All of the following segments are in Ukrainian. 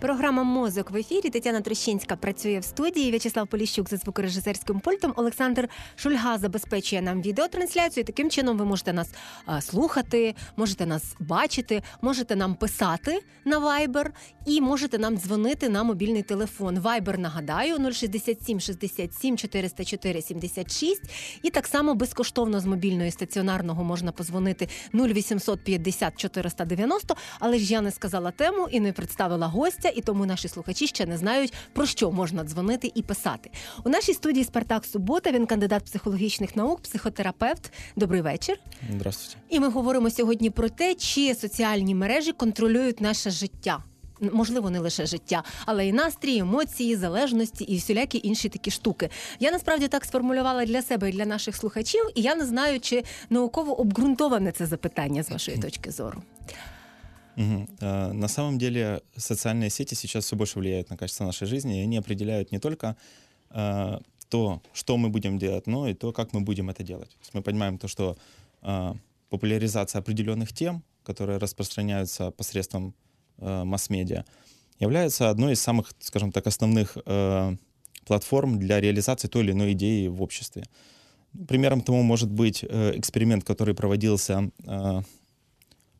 Програма Мозок в ефірі. Тетяна Трощинська працює в студії. В'ячеслав Поліщук за звукорежисерським пультом. Олександр Шульга забезпечує нам відеотрансляцію. Таким чином ви можете нас а, слухати, можете нас бачити, можете нам писати на Viber і можете нам дзвонити на мобільний телефон. Viber, нагадаю, 067 67 404 76. І так само безкоштовно з мобільного і стаціонарного можна позвонити 0800 50 490. Але ж я не сказала тему і не представила гостя і тому наші слухачі ще не знають про що можна дзвонити і писати. У нашій студії Спартак Субота. Він кандидат психологічних наук, психотерапевт. Добрий вечір. Здравствуйте. І ми говоримо сьогодні про те, чи соціальні мережі контролюють наше життя. Можливо, не лише життя, але й настрій, емоції, залежності і всілякі інші такі штуки. Я насправді так сформулювала для себе і для наших слухачів, і я не знаю, чи науково обґрунтоване це запитання з вашої точки зору. Угу. На самом деле социальные сети сейчас все больше влияют на качество нашей жизни, и они определяют не только э, то, что мы будем делать, но и то, как мы будем это делать. Мы понимаем то, что э, популяризация определенных тем, которые распространяются посредством масс-медиа, является одной из самых, скажем так, основных платформ для реализации той или иной идеи в обществе. Примером тому может быть э, эксперимент, который проводился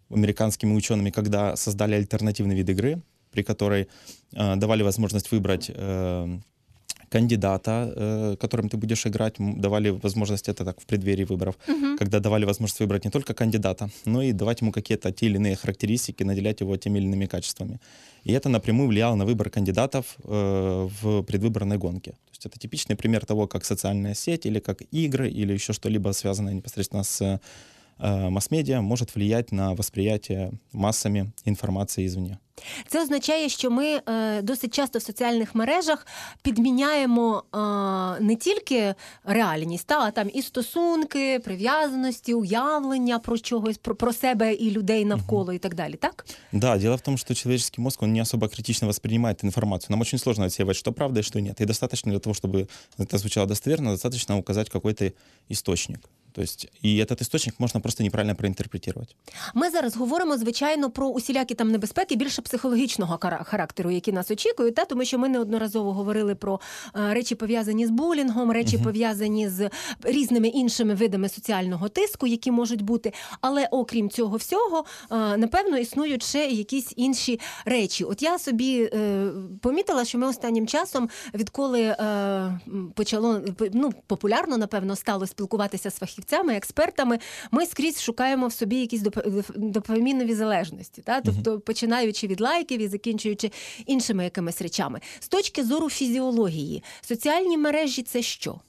американскими учеными, когда создали альтернативный вид игры, при которой э, давали возможность выбрать э, кандидата, э, которым ты будешь играть, давали возможность это так в преддверии выборов, угу. когда давали возможность выбрать не только кандидата, но и давать ему какие-то те или иные характеристики, наделять его теми или иными качествами. И это напрямую влияло на выбор кандидатов э, в предвыборной гонке. То есть это типичный пример того, как социальная сеть или как игры или еще что-либо связанное непосредственно с Э, масс-медиа может влиять на восприятие массами информации извне. Це означає, що ми е, досить часто в соціальних мережах підміняємо е, не тільки реальність, та, а там і стосунки, прив'язаності, уявлення про чогось, про, про себе і людей навколо, і так далі, так? Да, дело в том, что человеческий мозг, он не особо критично воспринимает информацию. Нам очень сложно отсеивать, что правда и что нет. И достаточно для того, чтобы это звучало достоверно, достаточно указать какой-то источник. То есть, і этот істочник можна просто неправильно проінтерпретувати. Ми зараз говоримо, звичайно, про усілякі там небезпеки більше психологічного характеру, які нас очікують, та тому що ми неодноразово говорили про е, речі пов'язані з булінгом, речі угу. пов'язані з різними іншими видами соціального тиску, які можуть бути. Але окрім цього всього, е, напевно, існують ще якісь інші речі. От я собі е, помітила, що ми останнім часом, відколи почало ну, популярно, напевно, стало спілкуватися з фахівцями, фахівцями, експертами, ми скрізь шукаємо в собі якісь допамінові залежності, та тобто починаючи від лайків і закінчуючи іншими якимись речами. З точки зору фізіології, соціальні мережі це що?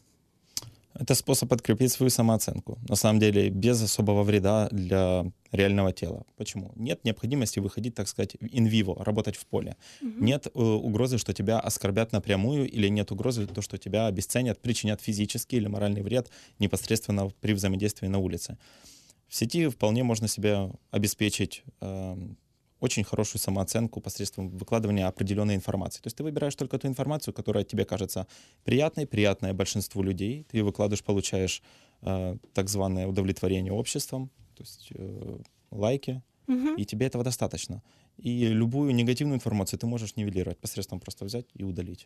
Это способ подкрепить свою самооценку. На самом деле, без особого вреда для реального тела. Почему? Нет необходимости выходить, так сказать, in vivo, работать в поле. Угу. Нет э, угрозы, что тебя оскорбят напрямую, или нет угрозы, то, что тебя обесценят, причинят физический или моральный вред непосредственно при взаимодействии на улице. В сети вполне можно себя обеспечить э, очень хорошую самооценку посредством выкладывания определенной информации. То есть ты выбираешь только ту информацию, которая тебе кажется приятной, приятная большинству людей. Ты ее выкладываешь, получаешь э, так званое удовлетворение обществом, то есть э, лайки, угу. и тебе этого достаточно. І любую негативну інформацію ти можеш нівелірувати, посредством просто взяти і удалити.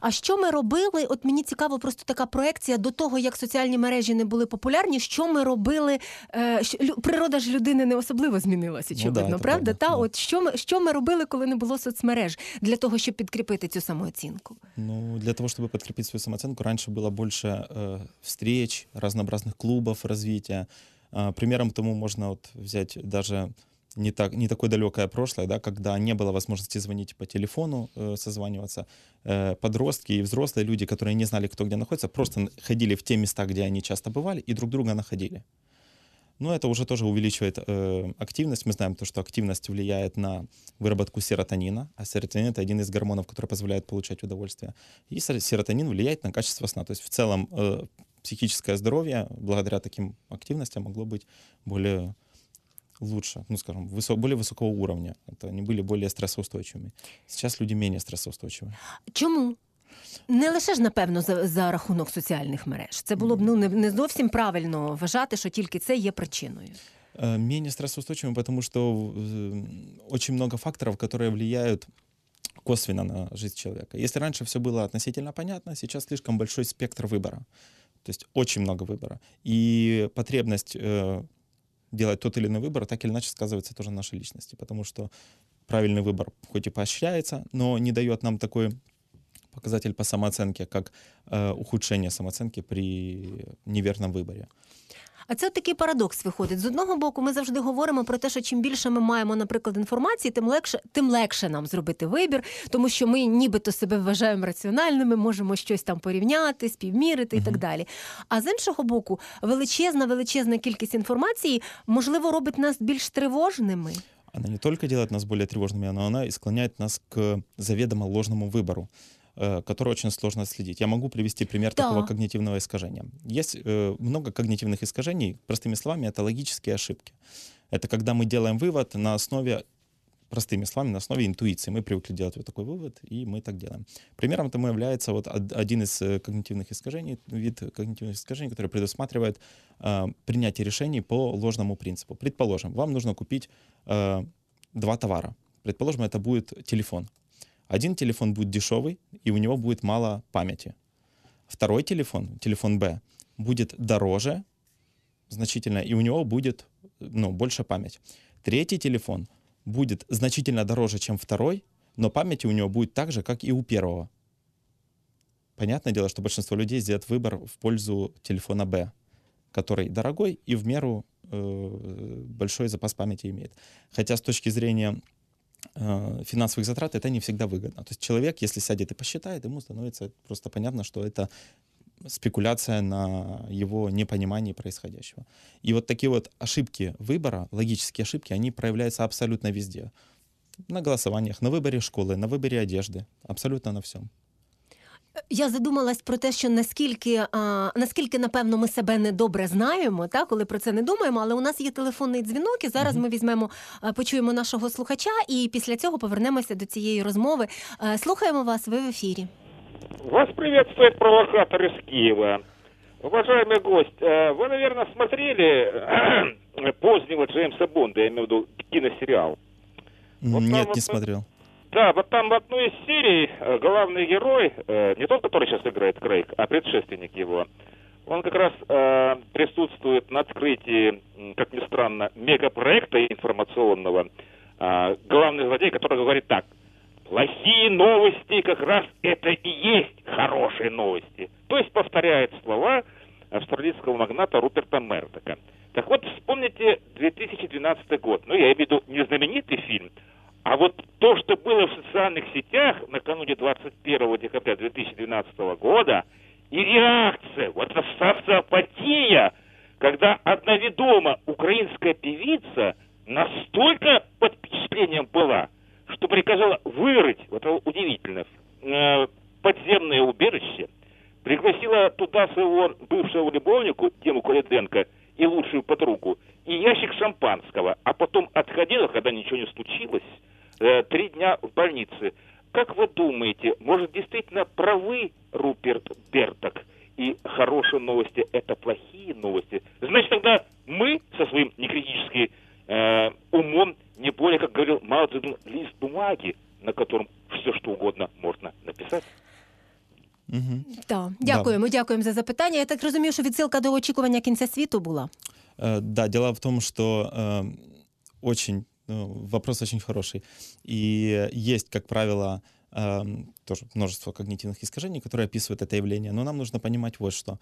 А що ми робили? От мені цікаво, просто така проекція до того, як соціальні мережі не були популярні. Що ми робили? Е, природа ж людини не особливо змінилася, очевидно, ну, да, правда? Та да. от що ми що ми робили, коли не було соцмереж для того, щоб підкріпити цю самооцінку? Ну для того, щоб підкріпити свою самооцінку, раніше було більше е, встреч, разнообразних клубів розвиття. Е, примером тому можна от взяти даже не, так, не такое далекое прошлое, да, когда не было возможности звонить по телефону, э, созваниваться. Э, подростки и взрослые люди, которые не знали, кто где находится, просто ходили в те места, где они часто бывали, и друг друга находили. Но это уже тоже увеличивает э, активность. Мы знаем то, что активность влияет на выработку серотонина, а серотонин это один из гормонов, который позволяет получать удовольствие. И серотонин влияет на качество сна. То есть в целом э, психическое здоровье благодаря таким активностям могло быть более лучше, ну, скажем, высо- более высокого уровня. Это они были более стрессоустойчивыми. Сейчас люди менее стрессоустойчивы. Чому? Не лише ж, напевно, за, за рахунок соціальних мереж. Це було б ну не, не зовсім правильно вважати, що тільки це є причиною. Э, Менее стрессоустойчивым, потому что э, очень много факторов, которые влияют косвенно на жизнь человека. Если раньше все было относительно понятно, сейчас слишком большой спектр выбора. То есть очень много выбора. И потребность э, делать тот или иной выбор так или иначе сказывается тоже на нашей личности, потому что правильный выбор хоть и поощряется, но не дает нам такой показатель по самооценке, как э, ухудшение самооценки при неверном выборе. А це такий парадокс виходить. З одного боку, ми завжди говоримо про те, що чим більше ми маємо, наприклад, інформації, тим легше, тим легше нам зробити вибір, тому що ми нібито себе вважаємо раціональними, можемо щось там порівняти, співмірити і так далі. А з іншого боку, величезна, величезна кількість інформації можливо робить нас більш тривожними. Она не только делает нас более тревожными, но она и склоняет нас к заведомо ложному выбору, э, который очень сложно отследить. Я могу привести пример Да. такого когнитивного искажения. Есть э, много когнитивных искажений. Простыми словами, это логические ошибки. Это когда мы делаем вывод на основе, простыми словами, на основе интуиции. Мы привыкли делать вот такой вывод, и мы так делаем. Примером тому является вот од- один из э, когнитивных искажений, вид когнитивных искажений, который предусматривает э, принятие решений по ложному принципу. Предположим, вам нужно купить э, два товара. Предположим, это будет телефон. Один телефон будет дешевый, и у него будет мало памяти. Второй телефон, телефон Б, будет дороже значительно, и у него будет ну, больше память. Третий телефон будет значительно дороже, чем второй, но памяти у него будет так же, как и у первого. Понятное дело, что большинство людей сделает выбор в пользу телефона Б, который дорогой и в меру э, большой запас памяти имеет. Хотя с точки зрения финансовых затрат это не всегда выгодно. То есть человек, если сядет и посчитает, ему становится просто понятно, что это спекуляция на его непонимании происходящего. И вот такие вот ошибки выбора, логические ошибки, они проявляются абсолютно везде. На голосованиях, на выборе школы, на выборе одежды, абсолютно на всем. Я задумалась про те, що наскільки, а, наскільки напевно ми себе недобре знаємо, та коли про це не думаємо. Але у нас є телефонний дзвінок, і зараз ми візьмемо, а, почуємо нашого слухача, і після цього повернемося до цієї розмови. Е, Слухаємо вас, ви в ефірі. Вас приветствует провокатор из Киева. Уважаемый гость, э, вы, наверное, смотрели э, позднего Джеймса Бонда, я имею в виду киносериал. Вот М, там Нет, вот не это- смотрел. Да, вот там в одной из серий э, главный герой, э, не тот, который сейчас играет Крейг, а предшественник его, он как раз э, присутствует на открытии, как ни странно, мегапроекта информационного. Главный злодей, который говорит так. Плохие новости как раз это и есть хорошие новости. То есть повторяет слова австралийского магната Руперта Мердока. Так вот, вспомните 2012 год. Ну, я имею в виду не знаменитый фильм, а вот то, что было в социальных сетях накануне 21 декабря 2012 года, и реакция, вот эта социопатия, когда одна ведома украинская певица настолько под впечатлением была, что приказала вырыть, вот это удивительно, э, подземное убежище, пригласила туда своего бывшего любовника, Тему Кулиденко, и лучшую подругу, и ящик шампанского, а потом отходила, когда ничего не случилось, три дня в больнице. Как вы думаете, может действительно правы Руперт Берток, и хорошие новости – это плохие новости? Значит, тогда мы со своим некритическим э, умом не более, как говорил Мао Цзэдун, лист бумаги, на котором все что угодно можно написать. Мгм. Так, дякуємо, дякуємо за запитання. Я так розумію, що відсилка до очікування кінця світу була. Э, Да, дело в том, что э, очень ну, вопрос очень хороший. И есть, как правило, эм, тоже множество когнитивных искажений, которые описывают это явление. Но нам нужно понимать вот что.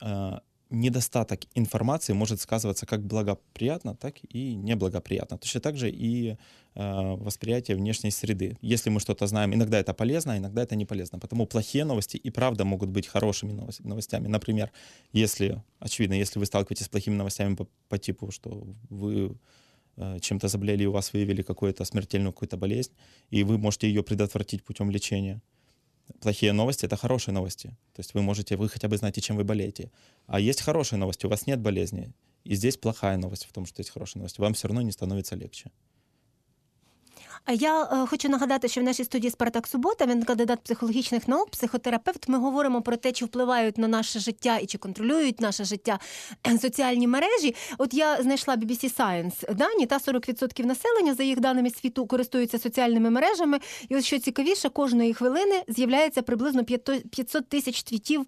Э, недостаток информации может сказываться как благоприятно, так и неблагоприятно. Точно так же и э, восприятие внешней среды. Если мы что-то знаем, иногда это полезно, а иногда это не полезно. Потому плохие новости и правда могут быть хорошими новос- новостями. Например, если, очевидно, если вы сталкиваетесь с плохими новостями по, по типу, что вы э, чем-то заболели, и у вас выявили какую-то смертельную какую-то болезнь, и вы можете ее предотвратить путем лечения. Плохие новости — это хорошие новости. То есть вы можете, вы хотя бы знаете, чем вы болеете. А есть хорошие новости, у вас нет болезни. И здесь плохая новость в том, что есть хорошие новости. Вам все равно не становится легче. Я е, хочу нагадати, що в нашій студії Спартак Субота, він кандидат психологічних наук, психотерапевт. Ми говоримо про те, чи впливають на наше життя і чи контролюють наше життя е, соціальні мережі. От я знайшла BBC Science дані, та 40% населення, за їх даними світу, користуються соціальними мережами. І ось що цікавіше, кожної хвилини з'являється приблизно 500 тисяч твітів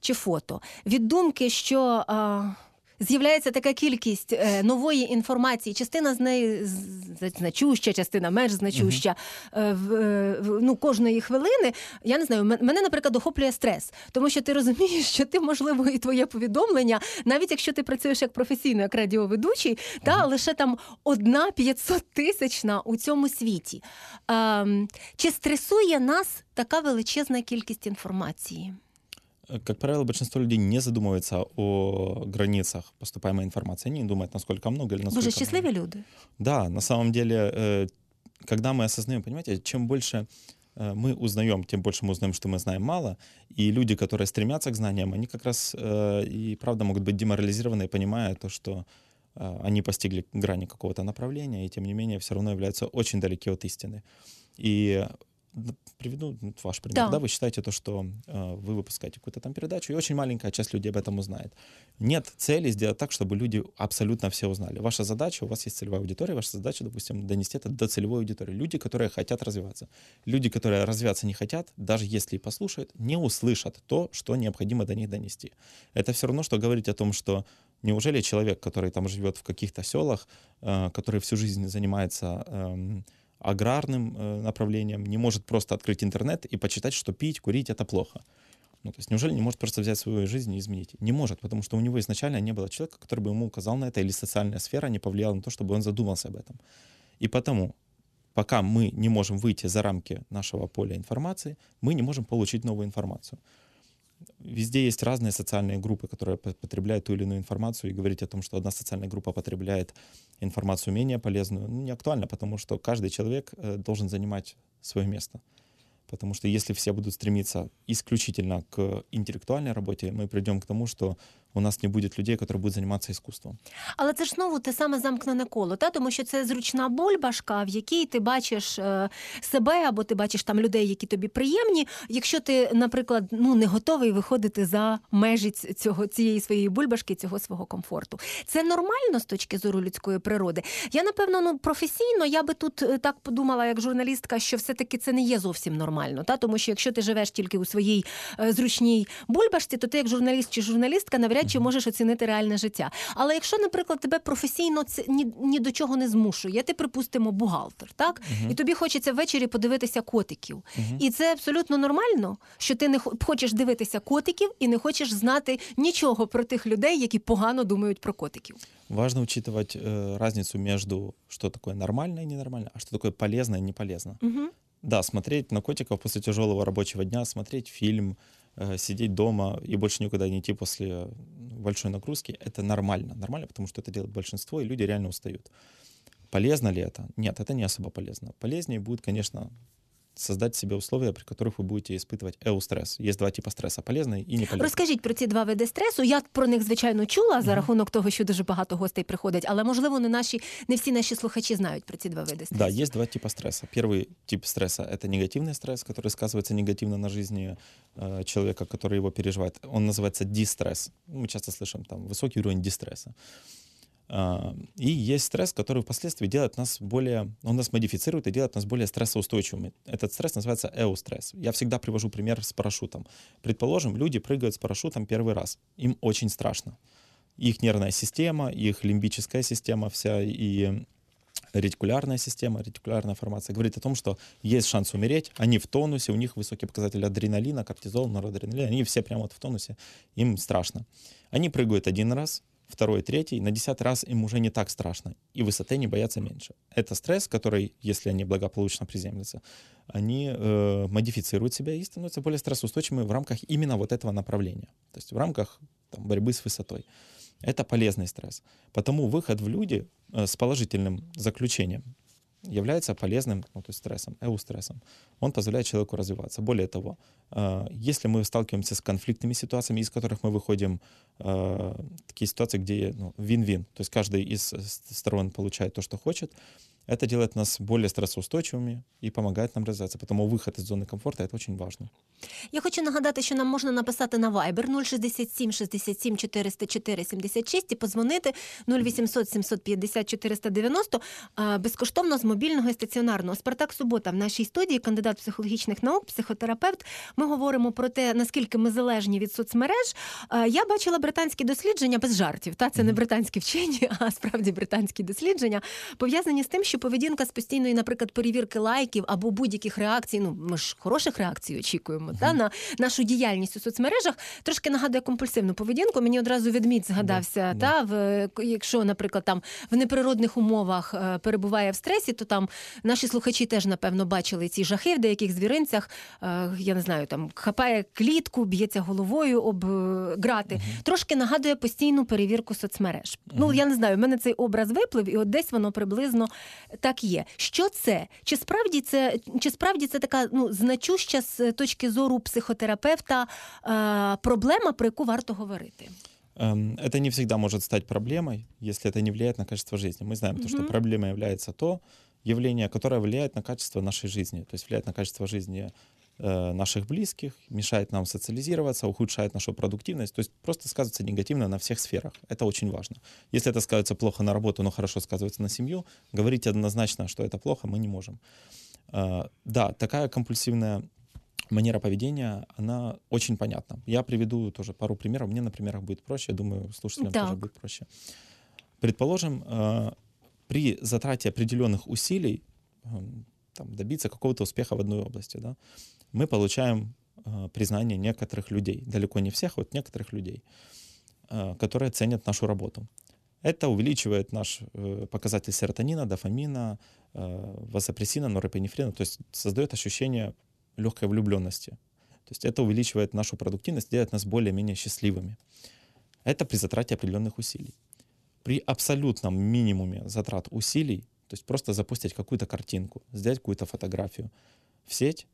чи фото. Від думки, що. А, з'являється така кількість е, нової інформації. Частина з неї значуща, частина менш значуща е, в, е, в ну, кожної хвилини. Я не знаю, мене, наприклад, охоплює стрес, тому що ти розумієш, що ти, можливо, і твоє повідомлення, навіть якщо ти працюєш як професійно, як радіоведучий, та лише там одна 500 тисячна у цьому світі. А, чи стресує нас така величезна кількість інформації? Как правило, большинство людей не задумывается о границах поступаемой информации. Они не думают, насколько много или насколько Боже, счастливые люди. Да, на самом деле, э, когда мы осознаем, понимаете, чем больше э, мы узнаем, тем больше мы узнаем, что мы знаем мало. И люди, которые стремятся к знаниям, они как раз э, и правда могут быть деморализированы, понимая то, что они постигли грани какого-то направления, и тем не менее все равно являются очень далеки от истины. И приведу ваш пример. Да. да, вы считаете то, что э, вы выпускаете какую-то там передачу, и очень маленькая часть людей об этом узнает. Нет цели сделать так, чтобы люди абсолютно все узнали. Ваша задача, у вас есть целевая аудитория, ваша задача, допустим, донести это до целевой аудитории. Люди, которые хотят развиваться. Люди, которые развиваться не хотят, даже если и послушают, не услышат то, что необходимо до них донести. Это все равно, что говорить о том, что неужели человек, который там живет в каких-то селах, э, который всю жизнь занимается э, аграрным э, направлением, не может просто открыть интернет и почитать, что пить, курить — это плохо. Ну, то есть неужели не может просто взять свою жизнь и изменить? Не может, потому что у него изначально не было человека, который бы ему указал на это, или социальная сфера не повлияла на то, чтобы он задумался об этом. И потому, пока мы не можем выйти за рамки нашего поля информации, мы не можем получить новую информацию везде есть разные социальные группы, которые потребляют ту или иную информацию, и говорить о том, что одна социальная группа потребляет информацию менее полезную, ну, не актуально, потому что каждый человек э, должен занимать свое место. Потому что если все будут стремиться исключительно к интеллектуальной работе, мы придем к тому, что у нас не буде людей, які будуть займатися іскусством. Але це ж знову те саме замкнене коло, та тому що це зручна бульбашка, в якій ти бачиш е, себе, або ти бачиш там людей, які тобі приємні. Якщо ти, наприклад, ну не готовий виходити за межі цього цієї своєї бульбашки, цього свого комфорту, це нормально з точки зору людської природи. Я напевно, ну професійно я би тут е, так подумала, як журналістка, що все-таки це не є зовсім нормально. Та тому що якщо ти живеш тільки у своїй е, зручній бульбашці, то ти як журналіст чи журналістка навряд навряд чи можеш оцінити реальне життя. Але якщо, наприклад, тебе професійно це ні, ні до чого не змушує, ти припустимо бухгалтер, так і тобі хочеться ввечері подивитися котиків, і це абсолютно нормально, що ти не хочеш дивитися котиків і не хочеш знати нічого про тих людей, які погано думають про котиків. Важно учитывать э, разницу между что такое нормально и ненормально, а что такое полезно и не полезно. Угу. Да, смотреть на котиков после тяжелого рабочего дня, смотреть фильм, Э, сидеть дома и больше никуда не идти после большой нагрузки, это нормально. Нормально, потому что это делает большинство, и люди реально устают. Полезно ли это? Нет, это не особо полезно. Полезнее будет, конечно, создать себе условия, при которых ви будете испытывать еустрес. Є два типи стресу полезний і неполезний. Розкажіть про ці два види стресу. Я про них звичайно чула за рахунок того, що дуже багато гостей приходять, але можливо не наші не всі наші слухачі знають про ці два види стресу. Да, є два типа стресу. Перший тип стресса это негативный стресс, который сказывается негативно на жизни э, человека, который его переживает. Он называется дистресс. Мы часто слышим там высокий уровень дистресса. А, и есть стресс, который впоследствии делает нас более, он нас модифицирует и делает нас более стрессоустойчивыми. Этот стресс называется эустресс. Я всегда привожу пример с парашютом. Предположим, люди прыгают с парашютом первый раз. Им очень страшно. Их нервная система, их лимбическая система вся и ретикулярная система, ретикулярная формация говорит о том, что есть шанс умереть, они в тонусе, у них высокий показатель адреналина, кортизол, норадреналин, они все прямо вот в тонусе, им страшно. Они прыгают один раз, второй, третий, на десятый раз им уже не так страшно, и высоты не боятся меньше. Это стресс, который, если они благополучно приземлятся, они э, модифицируют себя и становятся более стрессоустойчивыми в рамках именно вот этого направления, то есть в рамках там, борьбы с высотой. Это полезный стресс. Потому выход в люди э, с положительным заключением является полезным ну, то есть стрессом, эустрессом. Он позволяет человеку развиваться. Более того, э, если мы сталкиваемся с конфликтными ситуациями, из которых мы выходим, э, такие ситуации, где ну, вин-вин, то есть каждый из сторон получает то, что хочет, Это делает нас более стрессоустойчивыми и помогает нам развиваться. Потому выход из зоны комфорта это очень важно. Я хочу нагадати, що нам можна написати на Viber 067 67 404 76 і позвонити 0800 750 490 а, безкоштовно з мобільного і стаціонарного. Спартак Субота в нашій студії, кандидат психологічних наук, психотерапевт. Ми говоримо про те, наскільки ми залежні від соцмереж. А, Я бачила британські дослідження без жартів. Та це не британські вчені, а справді британські дослідження, пов'язані з тим, що поведінка з постійної, наприклад, перевірки лайків або будь-яких реакцій. Ну ми ж хороших реакцій очікуємо та на нашу діяльність у соцмережах. Трошки нагадує компульсивну поведінку. Мені одразу відміт згадався. Да, Та в якщо, наприклад, там в неприродних умовах е, перебуває в стресі, то там наші слухачі теж напевно бачили ці жахи в деяких звіринцях. Е, Я не знаю, там хапає клітку, б'ється головою об е, грати. Трошки нагадує постійну перевірку соцмереж. Ну я не знаю, в мене цей образ виплив, і от десь воно приблизно так є. Що це? Чи справді це чи справді це така ну значуща з точки зору психотерапевта е, проблема, про яку варто говорити? Эм, Это не всегда может стать проблемой, если это не влияет на качество жизни. Мы знаем, то, что Мгм. проблемой является то явление, которое влияет на качество нашей жизни, то есть влияет на качество жизни э, наших близких, мешает нам социализироваться, ухудшает нашу продуктивность, то есть просто сказывается негативно на всех сферах. Это очень важно. Если это сказывается плохо на работу, но хорошо сказывается на семью, говорить однозначно, что это плохо, мы не можем. Э, Да, такая компульсивная манера поведения, она очень понятна. Я приведу тоже пару примеров. Мне на примерах будет проще, я думаю, слушателям тоже Так. будет проще. Предположим, э, при затрате определенных усилий эм, там, добиться какого-то успеха в одной области, да, мы получаем э, признание некоторых людей, далеко не всех, а вот некоторых людей, э, которые ценят нашу работу. Это увеличивает наш э, показатель серотонина, дофамина, э, вазопрессина, норепинефрина, то есть создает ощущение легкой влюбленности. То есть это увеличивает нашу продуктивность, делает нас более-менее счастливыми. Это при затрате определенных усилий. При абсолютном минимуме затрат усилий, то есть просто запустить какую-то картинку, сделать какую-то фотографию в сеть,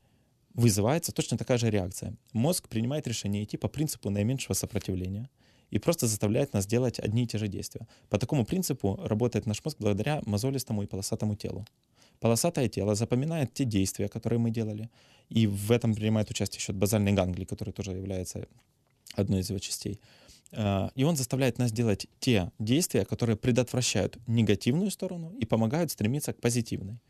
вызывается точно такая же реакция. Мозг принимает решение идти по принципу наименьшего сопротивления и просто заставляет нас делать одни и те же действия. По такому принципу работает наш мозг благодаря мозолистому и полосатому телу. Полосатое тело запоминает те действия, которые мы делали, и в этом принимает участие еще базальный ганглий, который тоже является одной из его частей. Э, И он заставляет нас делать те действия, которые предотвращают негативную сторону и помогают стремиться к позитивной.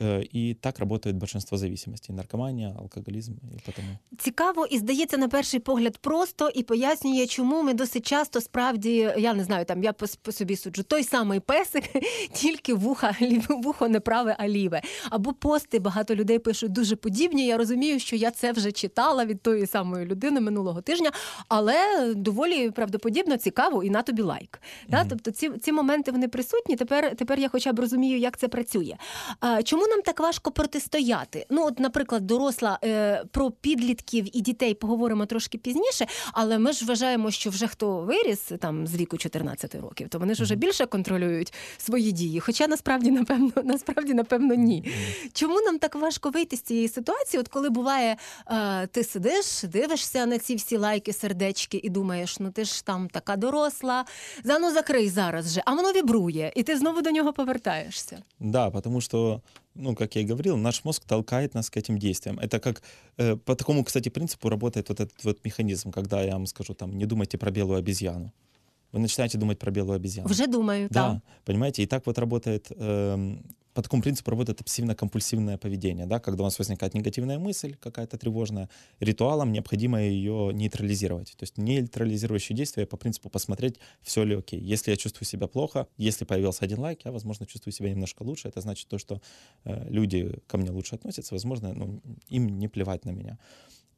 Э, И так работает большинство зависимостей. Наркомания, алкоголизм и потому. Цікаво і здається на перший погляд просто і пояснює, чому ми досить часто справді, я не знаю, там я по, собі суджу, той самий песик, тільки вуха, вухо не праве, а ліве. Або пости багато людей пишуть дуже подібні. Я розумію, що я це вже читала від тої самої людини минулого тижня, але доволі правдоподібно цікаво і на тобі лайк. Да? Тобто ці, ці моменти вони присутні. Тепер, тепер я хоча б розумію, як це працює. А, чому нам так важко протистояти? Ну, от, наприклад, доросла е, про підлітків і дітей поговоримо трошки пізніше, але ми ж вважаємо, що вже хто виріс там з віку 14 років, то вони ж вже більше контролюють свої дії. Хоча насправді, напевно, насправді, напевно, ні. Чому нам так важко вийти з цієї ситуації? От коли буває, е, ти сидиш, дивишся на ці всі лайки, сердечки, і думаєш, ну ти ж там така доросла, за ну закрий зараз же, а воно вібрує, і ти знову до нього повертаєшся. Да, потому что, ну, как я и говорил, наш мозг толкает нас к этим действиям. Это как э, по такому, кстати, принципу работает вот этот вот механизм, когда я вам скажу, там, не думайте про белую обезьяну. Вы начинаете думать про белую обезьяну. Вже думаю, Да, так. понимаете, и так вот работает, эм, по такому принципу работает обсессивно-компульсивное поведение, да, когда у нас возникает негативная мысль какая-то тревожная, ритуалом необходимо ее нейтрализировать. То есть нейтрализирующее действие по принципу посмотреть, все ли окей. Если я чувствую себя плохо, если появился один лайк, я, возможно, чувствую себя немножко лучше. Это значит то, что э, люди ко мне лучше относятся, возможно, ну, им не плевать на меня.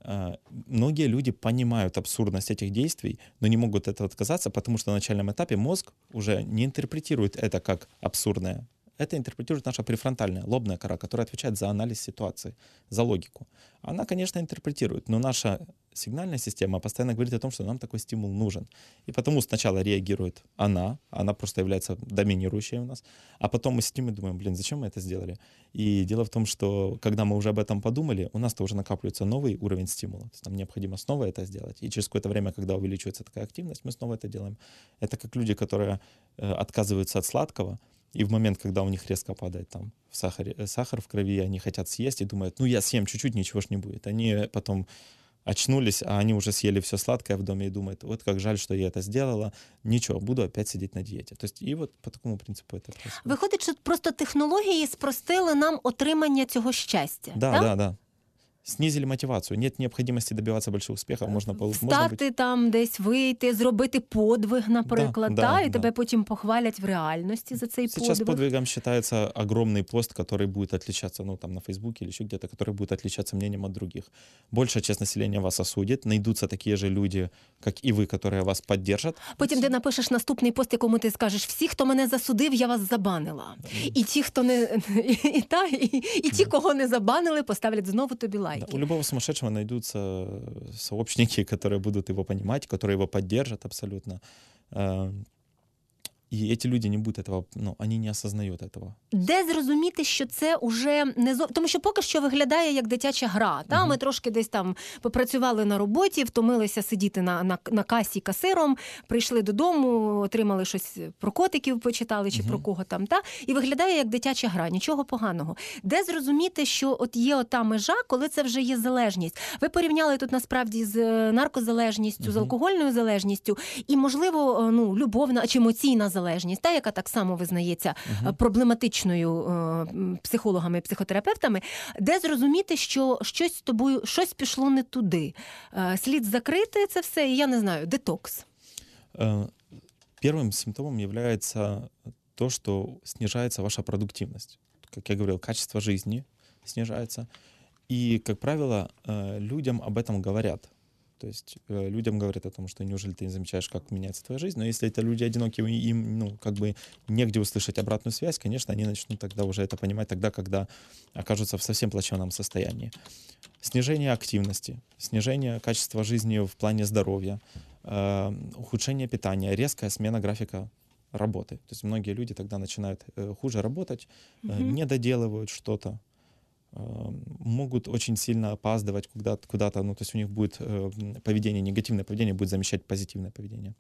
Э, Многие люди понимают абсурдность этих действий, но не могут от этого отказаться, потому что на начальном этапе мозг уже не интерпретирует это как абсурдное. Это интерпретирует наша префронтальная, лобная кора, которая отвечает за анализ ситуации, за логику. Она, конечно, интерпретирует, но наша сигнальная система постоянно говорит о том, что нам такой стимул нужен. И потому сначала реагирует она, она просто является доминирующей у нас, а потом мы сидим и думаем, блин, зачем мы это сделали? И дело в том, что когда мы уже об этом подумали, у нас-то уже накапливается новый уровень стимула. То есть нам необходимо снова это сделать. И через какое-то время, когда увеличивается такая активность, мы снова это делаем. Это как люди, которые э, отказываются от сладкого, И в момент, когда у них резко падает там в сахаре, э, сахар в крови, они хотят съесть и думают, ну я съем чуть-чуть, ничего ж не будет. Они потом очнулись, а они уже съели все сладкое в доме и думают, вот как жаль, что я это сделала, ничего, буду опять сидеть на диете. То есть и вот по такому принципу это происходит. Виходить, що просто технології спростили нам отримання цього щастя. Да, так? да, да. Снизили мотивацию. Нет необходимости добиваться больших успехов. Можно, пол- можно Встати быть... там десь вийти, зробити подвиг, наприклад, Да, та, да, і да. тебе потім похвалять в реальності за цей Сейчас подвиг. подвигом считается огромный пост, который будет отличаться, ну, там, на Фейсбуке или еще где-то, который будет отличаться мнением от других. Большая часть населения вас осудит, найдутся такие же люди, как и вы, которые вас поддержат. Потім ти напишеш наступний пост, якому ти скажеш: всі, хто мене засудив, я вас забанила. І ті, хто не і, і, та, і, і ті, кого не забанили, поставлять знову тобі Да, лайки. у любого сумасшедшего найдутся сообщники, которые будут его понимать, которые его поддержат абсолютно. Э, И эти люди не будут этого, ну, они не осознают этого. Де зрозуміти, що це уже не зо... тому, що поки що виглядає як дитяча гра. Та Мгм. ми трошки десь там попрацювали на роботі, втомилися сидіти на, на, на касі касиром, прийшли додому, отримали щось про котиків, почитали чи Мгм. про кого там. Та і виглядає як дитяча гра, нічого поганого. Де зрозуміти, що от є ота межа, коли це вже є залежність. Ви порівняли тут насправді з е, наркозалежністю, з Мгм. алкогольною залежністю, і можливо, е, ну любовна чи емоційна залежність, та яка так само визнається е, проблематичною е, м, психологами і психотерапевтами, де зрозуміти, що щось з тобою щось пішло не туди. Е, Слід закрити це все, і я не знаю, детокс. Э, Первым симптомом является то, что снижается ваша продуктивность. Как я говорил, качество жизни снижается. И, как правило, э, людям об этом говорят. То есть э, людям говорят о том, что неужели ты не замечаешь, как меняется твоя жизнь. Но если это люди одинокие, им ну, как бы негде услышать обратную связь, конечно, они начнут тогда уже это понимать тогда, когда окажутся в совсем плачевном состоянии. Снижение активности, снижение качества жизни в плане здоровья, э, ухудшение питания, резкая смена графика работы. То есть многие люди тогда начинают э, хуже работать, э, Мгм. не доделывают что-то, могут очень сильно опаздывать куда-то, куда-то, ну, то есть у них будет э, поведение, негативное поведение будет замещать позитивное поведение.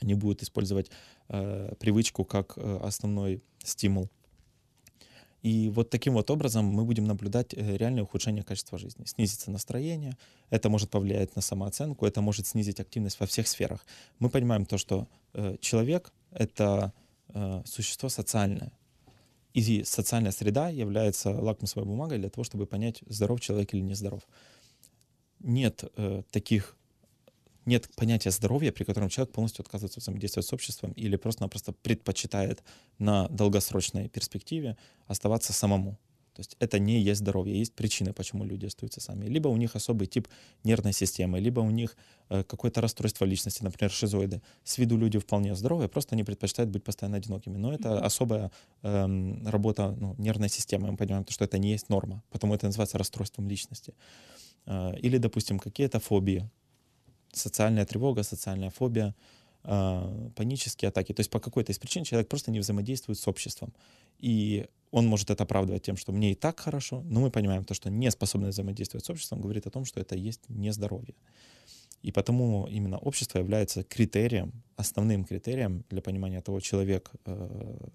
Они будут использовать э, привычку как э, основной стимул. И вот таким вот образом мы будем наблюдать э, реальное ухудшение качества жизни. Снизится настроение, это может повлиять на самооценку, это может снизить активность во всех сферах. Мы понимаем то, что э, человек — это э, существо социальное. И социальная среда является лакмусовой бумагой для того, чтобы понять, здоров человек или нездоров. Нет э, таких нет понятия здоровья, при котором человек полностью отказывается взаимодействовать с обществом или просто-напросто предпочитает на долгосрочной перспективе оставаться самому. То есть это не есть здоровье, есть причины, почему люди остаются сами. Либо у них особый тип нервной системы, либо у них э, какое-то расстройство личности, например, шизоиды. С виду люди вполне здоровые, просто они предпочитают быть постоянно одинокими. Но это особая эм, работа ну, нервной системы. Мы понимаем, что это не есть норма, потому это называется расстройством личности. Э, или, допустим, какие-то фобии, социальная тревога, социальная фобия, э, панические атаки. То есть по какой-то из причин человек просто не взаимодействует с обществом. И он может это оправдывать тем, что мне и так хорошо, но мы понимаем то, что неспособность взаимодействовать с обществом говорит о том, что это есть нездоровье. И потому именно общество является критерием, основным критерием для понимания того, человек э,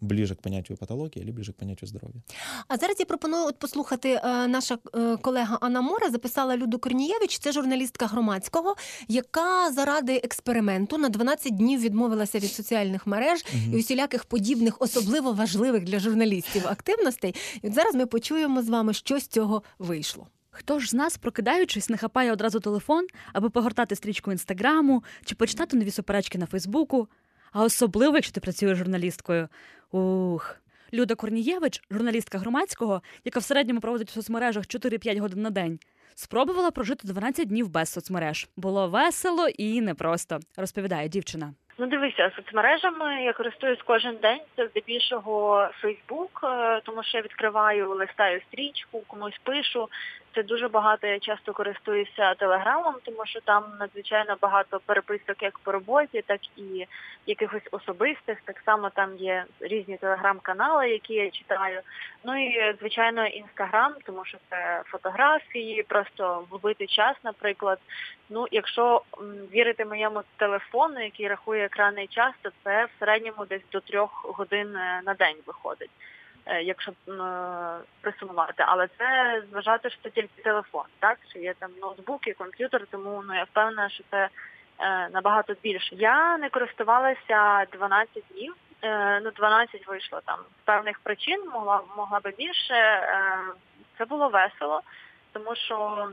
ближе к понятию патологии или ближе к понятию здоровья. А зараз я пропоную от послухати е, наша е, колега Анна Мора записала Люду Корнієвич, це журналістка громадського, яка заради експерименту на 12 днів відмовилася від соціальних мереж і усіляких подібних, особливо важливих для журналістів активностей. І от зараз ми почуємо з вами, що з цього вийшло. Хто ж з нас, прокидаючись, не хапає одразу телефон, аби погортати стрічку інстаграму чи почитати нові суперечки на Фейсбуку? А особливо, якщо ти працюєш журналісткою. Ух. Люда Корнієвич, журналістка громадського, яка в середньому проводить в соцмережах 4-5 годин на день, спробувала прожити 12 днів без соцмереж. Було весело і непросто, розповідає дівчина. Ну, дивися, соцмережами я користуюсь кожен день. Це здебільшого Фейсбук, тому що я відкриваю, листаю стрічку, комусь пишу. Це дуже багато. Я часто користуюся телеграмом, тому що там надзвичайно багато переписок як по роботі, так і якихось особистих. Так само там є різні телеграм-канали, які я читаю. Ну і звичайно інстаграм, тому що це фотографії, просто вбити час, наприклад. Ну, якщо вірити моєму телефону, який рахує екранний час, то це в середньому десь до трьох годин е, на день виходить. Е, якщо присумувати. Але це зважати, що це тільки телефон, так? Що є там ноутбук і комп'ютер, тому ну я впевнена, що це е, набагато більше. Я не користувалася 12 днів. Е, ну, 12 вийшло там з певних причин, могла могла би більше. Е, це було весело, тому що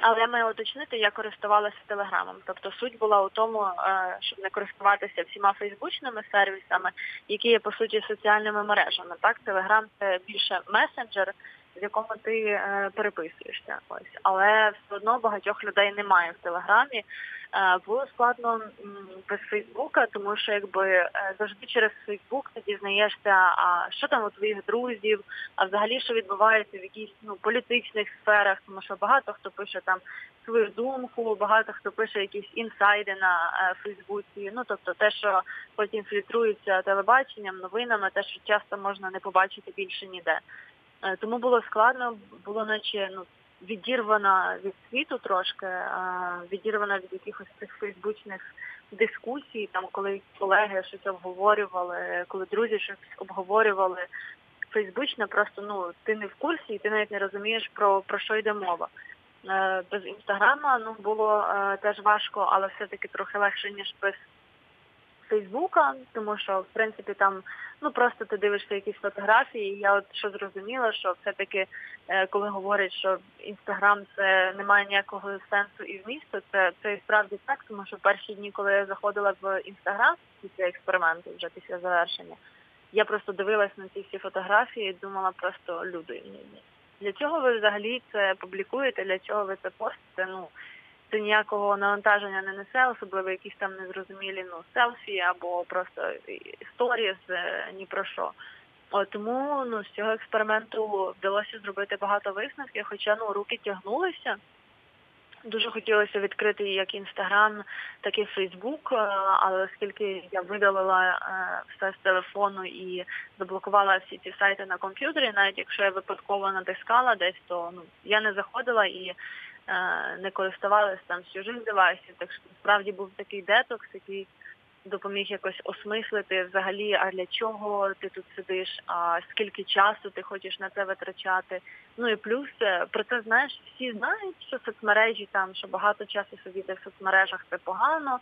але маю уточнити, я користувалася телеграмом. Тобто суть була у тому, е, щоб не користуватися всіма фейсбучними сервісами, які є по суті соціальними мережами. Так, телеграм це більше месенджер, в якому ти е, переписуєшся. Ось, але все одно багатьох людей немає в телеграмі. Е, було складно без Фейсбука, тому що якби е, завжди через Фейсбук ти дізнаєшся, а що там у твоїх друзів, а взагалі що відбувається в якихось ну політичних сферах, тому що багато хто пише там свою думку, багато хто пише якісь інсайди на Фейсбуці. Ну тобто те, що потім фільтрується телебаченням, новинами, те, що часто можна не побачити більше ніде. Тому було складно, було наче ну відірвана від світу трошки, відірвана від якихось цих фейсбучних дискусій, там коли колеги щось обговорювали, коли друзі щось обговорювали. Фейсбучно просто ну ти не в курсі і ти навіть не розумієш про про що йде мова. Е, без інстаграма ну було е, теж важко, але все-таки трохи легше ніж без Фейсбука, тому що в принципі там ну просто ти дивишся якісь фотографії. і Я от що зрозуміла, що все-таки е, коли говорять, що інстаграм це не має ніякого сенсу і вмісту, це це і справді так, тому що перші дні, коли я заходила в інстаграм після експерименту, вже після завершення, я просто дивилась на ці всі фотографії і думала просто люди. Для чого ви взагалі це публікуєте? Для чого ви це постите? Ну це ніякого навантаження не несе, особливо якісь там незрозумілі ну, селфі або просто історії з е, ні про що. О, тому ну, з цього експерименту вдалося зробити багато висновків, хоча ну, руки тягнулися. Дуже хотілося відкрити як інстаграм, так і Фейсбук, але оскільки я видалила е, все з телефону і заблокувала всі ці сайти на комп'ютері, навіть якщо я випадково натискала десь, то ну я не заходила і не користувалися там з чужих девайсів. Так що справді був такий детокс, який допоміг якось осмислити взагалі, а для чого ти тут сидиш, а скільки часу ти хочеш на це витрачати. Ну і плюс е, про це знаєш, всі знають, що соцмережі там, що багато часу сидіти в соцмережах це погано.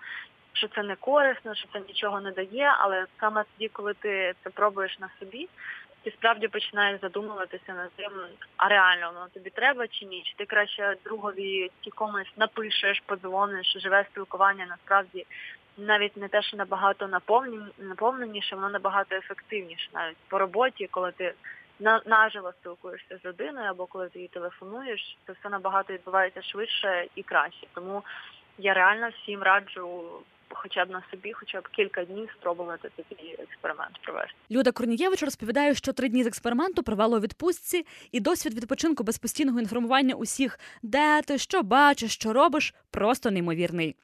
Що це не корисно, що це нічого не дає, але саме тоді, коли ти це пробуєш на собі, ти справді починаєш задумуватися над тим, а реально воно тобі треба чи ні? Чи ти краще другові комусь напишеш, подзвониш, живе спілкування насправді навіть не те, що набагато наповненіше, воно набагато ефективніше, навіть по роботі, коли ти наживо спілкуєшся з людиною або коли ти їй телефонуєш, це все набагато відбувається швидше і краще. Тому я реально всім раджу хоча б на собі, хоча б кілька днів спробувати такий експеримент провести. Люда Корнієвич розповідає, що три дні з експерименту провела у відпустці, і досвід відпочинку без постійного інформування усіх, де ти що бачиш, що робиш, просто неймовірний.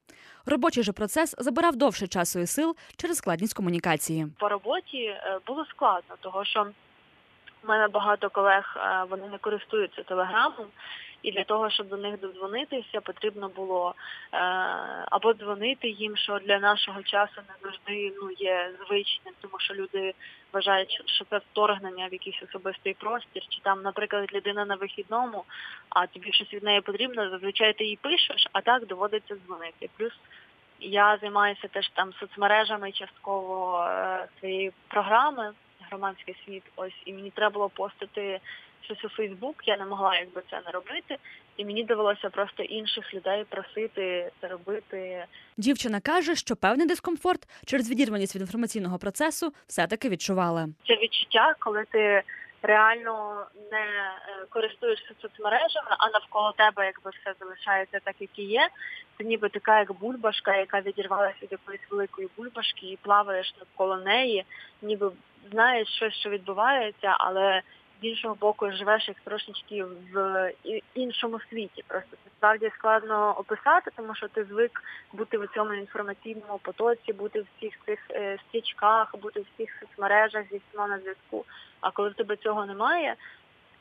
Робочий же процес забирав довше часу і сил через складність комунікації. По роботі е, було складно, того що у мене багато колег е, вони не користуються телеграмом і для того, щоб до них додзвонитися, потрібно було е, або дзвонити їм, що для нашого часу не завжди ну є звичним, тому що люди вважають, що це вторгнення в якийсь особистий простір, чи там, наприклад, людина на вихідному, а тобі щось від неї потрібно, зазвичай ти їй пишеш, а так доводиться дзвонити. Плюс я займаюся теж там соцмережами частково е, своєї програми громадський світ. Ось і мені треба було постити щось у Фейсбук, я не могла якби це не робити, і мені довелося просто інших людей просити це робити. Дівчина каже, що певний дискомфорт через відірваність від інформаційного процесу все-таки відчувала. Це відчуття, коли ти реально не е, користуєшся соцмережами, а навколо тебе якби все залишається так, як і є. Ти ніби така, як бульбашка, яка відірвалася від якоїсь великої бульбашки, і плаваєш навколо неї, ніби знаєш щось, що відбувається, але з іншого боку живеш як трошечки в іншому світі. Просто це справді складно описати, тому що ти звик бути в цьому інформаційному потоці, бути в всіх цих е, стрічках, бути в всіх соцмережах зі всіма на зв'язку. А коли в тебе цього немає,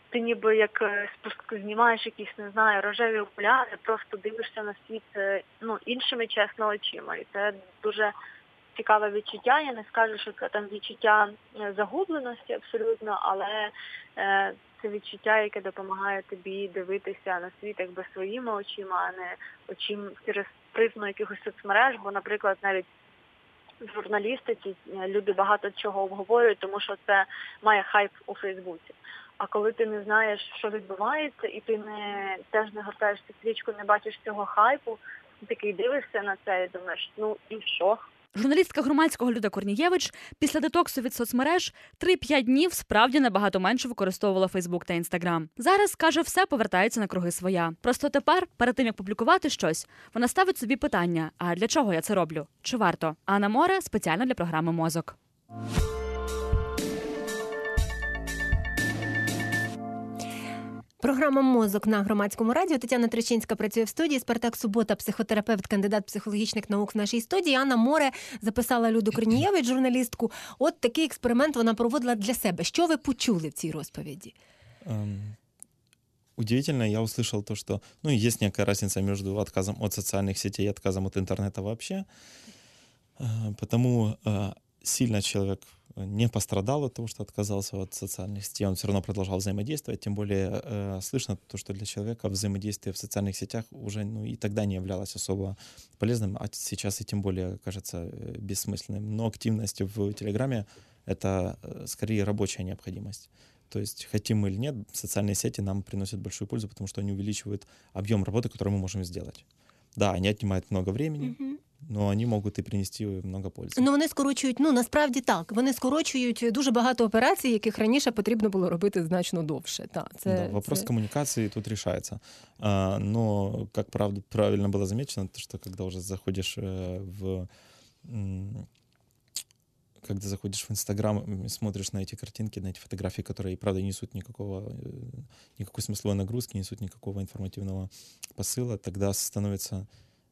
ти ніби як е, спуск знімаєш якісь, не знаю, рожеві окуляри, просто дивишся на світ е, ну, іншими чесно очима. І це дуже цікаве відчуття. Я не скажу, що це там відчуття е, загубленості абсолютно, але е, це відчуття, яке допомагає тобі дивитися на світ якби своїми очима, а не очим через призму якихось соцмереж, бо, наприклад, навіть в журналістиці люди багато чого обговорюють, тому що це має хайп у Фейсбуці. А коли ти не знаєш, що відбувається, і ти не теж не гортаєш цю стрічку, не бачиш цього хайпу, ти такий дивишся на це і думаєш, ну і що? Журналістка громадського Люда Корнієвич після детоксу від соцмереж 3-5 днів справді набагато менше використовувала Фейсбук та Інстаграм. Зараз каже, все повертається на круги своя. Просто тепер, перед тим як публікувати щось, вона ставить собі питання: а для чого я це роблю? Чи варто? А на Море спеціально для програми Мозок. Програма Мозок на громадському радіо. Тетяна Тричинська працює в студії. Спартак Субота, психотерапевт, кандидат психологічних наук в нашій студії. Анна Море записала Люду Корнієвич, журналістку. От такий експеримент вона проводила для себе. Що ви почули в цій розповіді? Um, удивительно, я услышал то, что ну, есть некая разница между отказом от социальных сетей и отказом от интернета вообще. Потому сильно человек не пострадал от того, что отказался от социальных сетей, он все равно продолжал взаимодействовать, тем более э, слышно то, что для человека взаимодействие в социальных сетях уже ну, и тогда не являлось особо полезным, а сейчас и тем более кажется э, бессмысленным. Но активность в Телеграме — это э, скорее рабочая необходимость. То есть хотим мы или нет, социальные сети нам приносят большую пользу, потому что они увеличивают объем работы, который мы можем сделать. Да, они отнимают много времени, mm-hmm. но вони можуть і принести много пользи. Ну вони скорочують. Ну насправді так. Вони скорочують дуже багато операцій, яких раніше потрібно було робити значно довше. Та це да, вопрос це... коммуникации тут решается. А, но как правда правильно было замечено, то что когда уже заходишь э, в когда заходишь в Инстаграм, смотришь на эти картинки, на эти фотографии, которые, правда, несут никакого, э, никакой смысловой нагрузки, несут никакого информативного посыла, тогда становится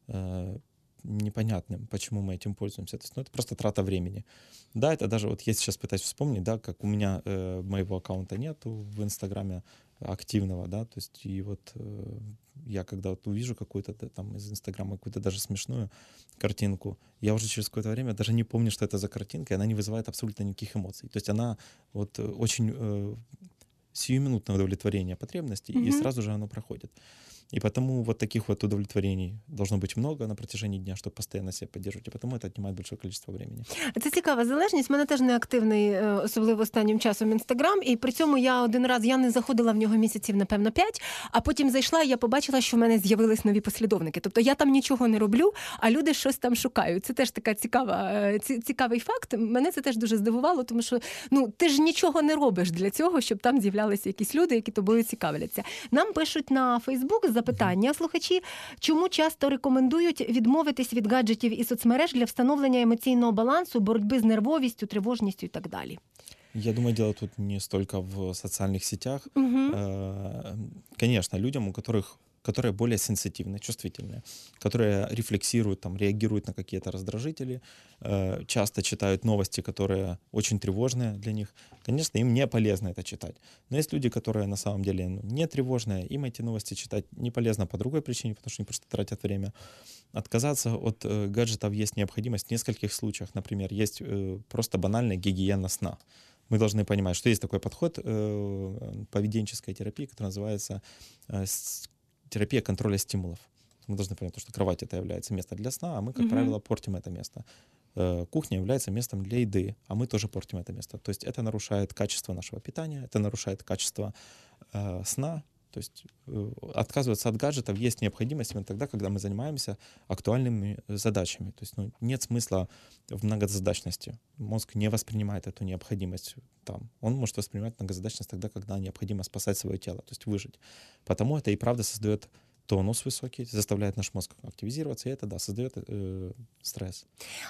э, непонятным, почему мы этим пользуемся. То есть, ну, это просто трата времени. Да, это даже, вот я сейчас пытаюсь вспомнить, да, как у меня э, моего аккаунта нету в Инстаграме активного, да, то есть, и вот э, я когда вот увижу какую-то там из Инстаграма какую-то даже смешную картинку, я уже через какое-то время даже не помню, что это за картинка, и она не вызывает абсолютно никаких эмоций. То есть она вот э, очень э, сиюминутное удовлетворение потребностей, mm-hmm. и сразу же оно проходит. И потому вот таких вот удовлетворений должно быть много на протяжении дня, чтобы постоянно себя поддерживать. И потому это отнимает большое количество времени. Це цікава залежність. У мене теж не активний, е, особливо останнім часом інстаграм. І при цьому я один раз я не заходила в нього місяців, напевно, п'ять. А потім зайшла, і я побачила, що в мене з'явились нові послідовники. Тобто я там нічого не роблю, а люди щось там шукають. Це теж така цікава, е, цікавий факт. Мене це теж дуже здивувало, тому що ну ти ж нічого не робиш для цього, щоб там з'являлися якісь люди, які тобою цікавляться. Нам пишуть на Фейсбук запитання слухачі, чому часто рекомендують відмовитись від гаджетів і соцмереж для встановлення емоційного балансу, боротьби з нервовістю, тривожністю і так далі. Я думаю, дело тут не столько в социальных сетях. Угу. Конечно, людям, у которых которые более сенситивные, чувствительные, которые рефлексируют, там, реагируют на какие-то раздражители, э, часто читают новости, которые очень тревожные для них. Конечно, им не полезно это читать. Но есть люди, которые на самом деле ну, не тревожные, им эти новости читать не полезно по другой причине, потому что они просто тратят время. Отказаться от э, гаджетов есть необходимость в нескольких случаях. Например, есть э, просто банальная гигиена сна мы должны понимать, что есть такой подход э, поведенческой терапии, который называется э, терапия контроля стимулов. Мы должны понять, что кровать это является местом для сна, а мы, как угу. правило, портим это место. Э, кухня является местом для еды, а мы тоже портим это место. То есть это нарушает качество нашего питания, это нарушает качество э, сна. То есть э, отказываться от гаджетов есть необходимость именно тогда, когда мы занимаемся актуальными задачами. То есть ну, нет смысла в многозадачности. Мозг не воспринимает эту необходимость там. Он может воспринимать многозадачность тогда, когда необходимо спасать свое тело, то есть выжить. Потому это и правда создает тонус высокий, заставляет наш мозг активизироваться, и это, да, создает э, стресс.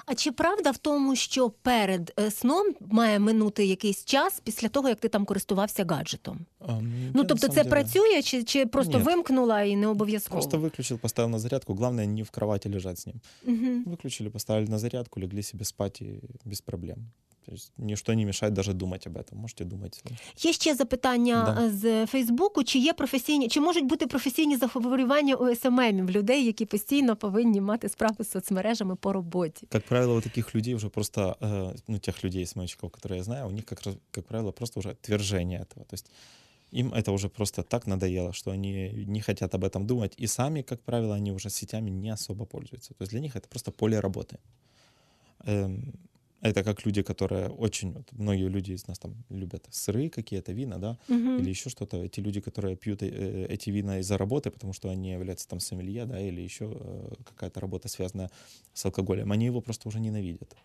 А чи правда в тому, що перед е, сном має минути якийсь час після того, як ти там користувався гаджетом? А, м, я Ну на тобто, самом це деле працює, чи, чи просто Ні. вимкнула і не обов'язково? Просто выключил, поставил на зарядку. Главное, не в кровати лежать с ним. Угу. Выключили, поставили на зарядку, легли себе спать и без проблем. То есть ничто не мешает даже думать об этом. Можете думать. Є ще запитання Да. е, з Фейсбуку. Чи є професійні, чи можуть бути професійні захворювання у СММів людей, які постійно повинні мати справу з соцмережами по роботі? Как правило, вот таких людей уже просто, э, ну, тех людей, СММщиков, которые я знаю, у них, как, раз- как правило, просто уже отвержение этого. То есть им это уже просто так надоело, что они не хотят об этом думать. И сами, как правило, они уже сетями не особо пользуются. То есть для них это просто поле работы. Эм, Это как люди, которые очень... вот многие люди из нас там любят сыры какие-то, вина, да, Угу. или еще что-то. Эти люди, которые пьют э, эти вина из-за работы, потому что они являются там сомелье, да, или еще э, какая-то работа связанная с алкоголем, они его просто уже ненавидят.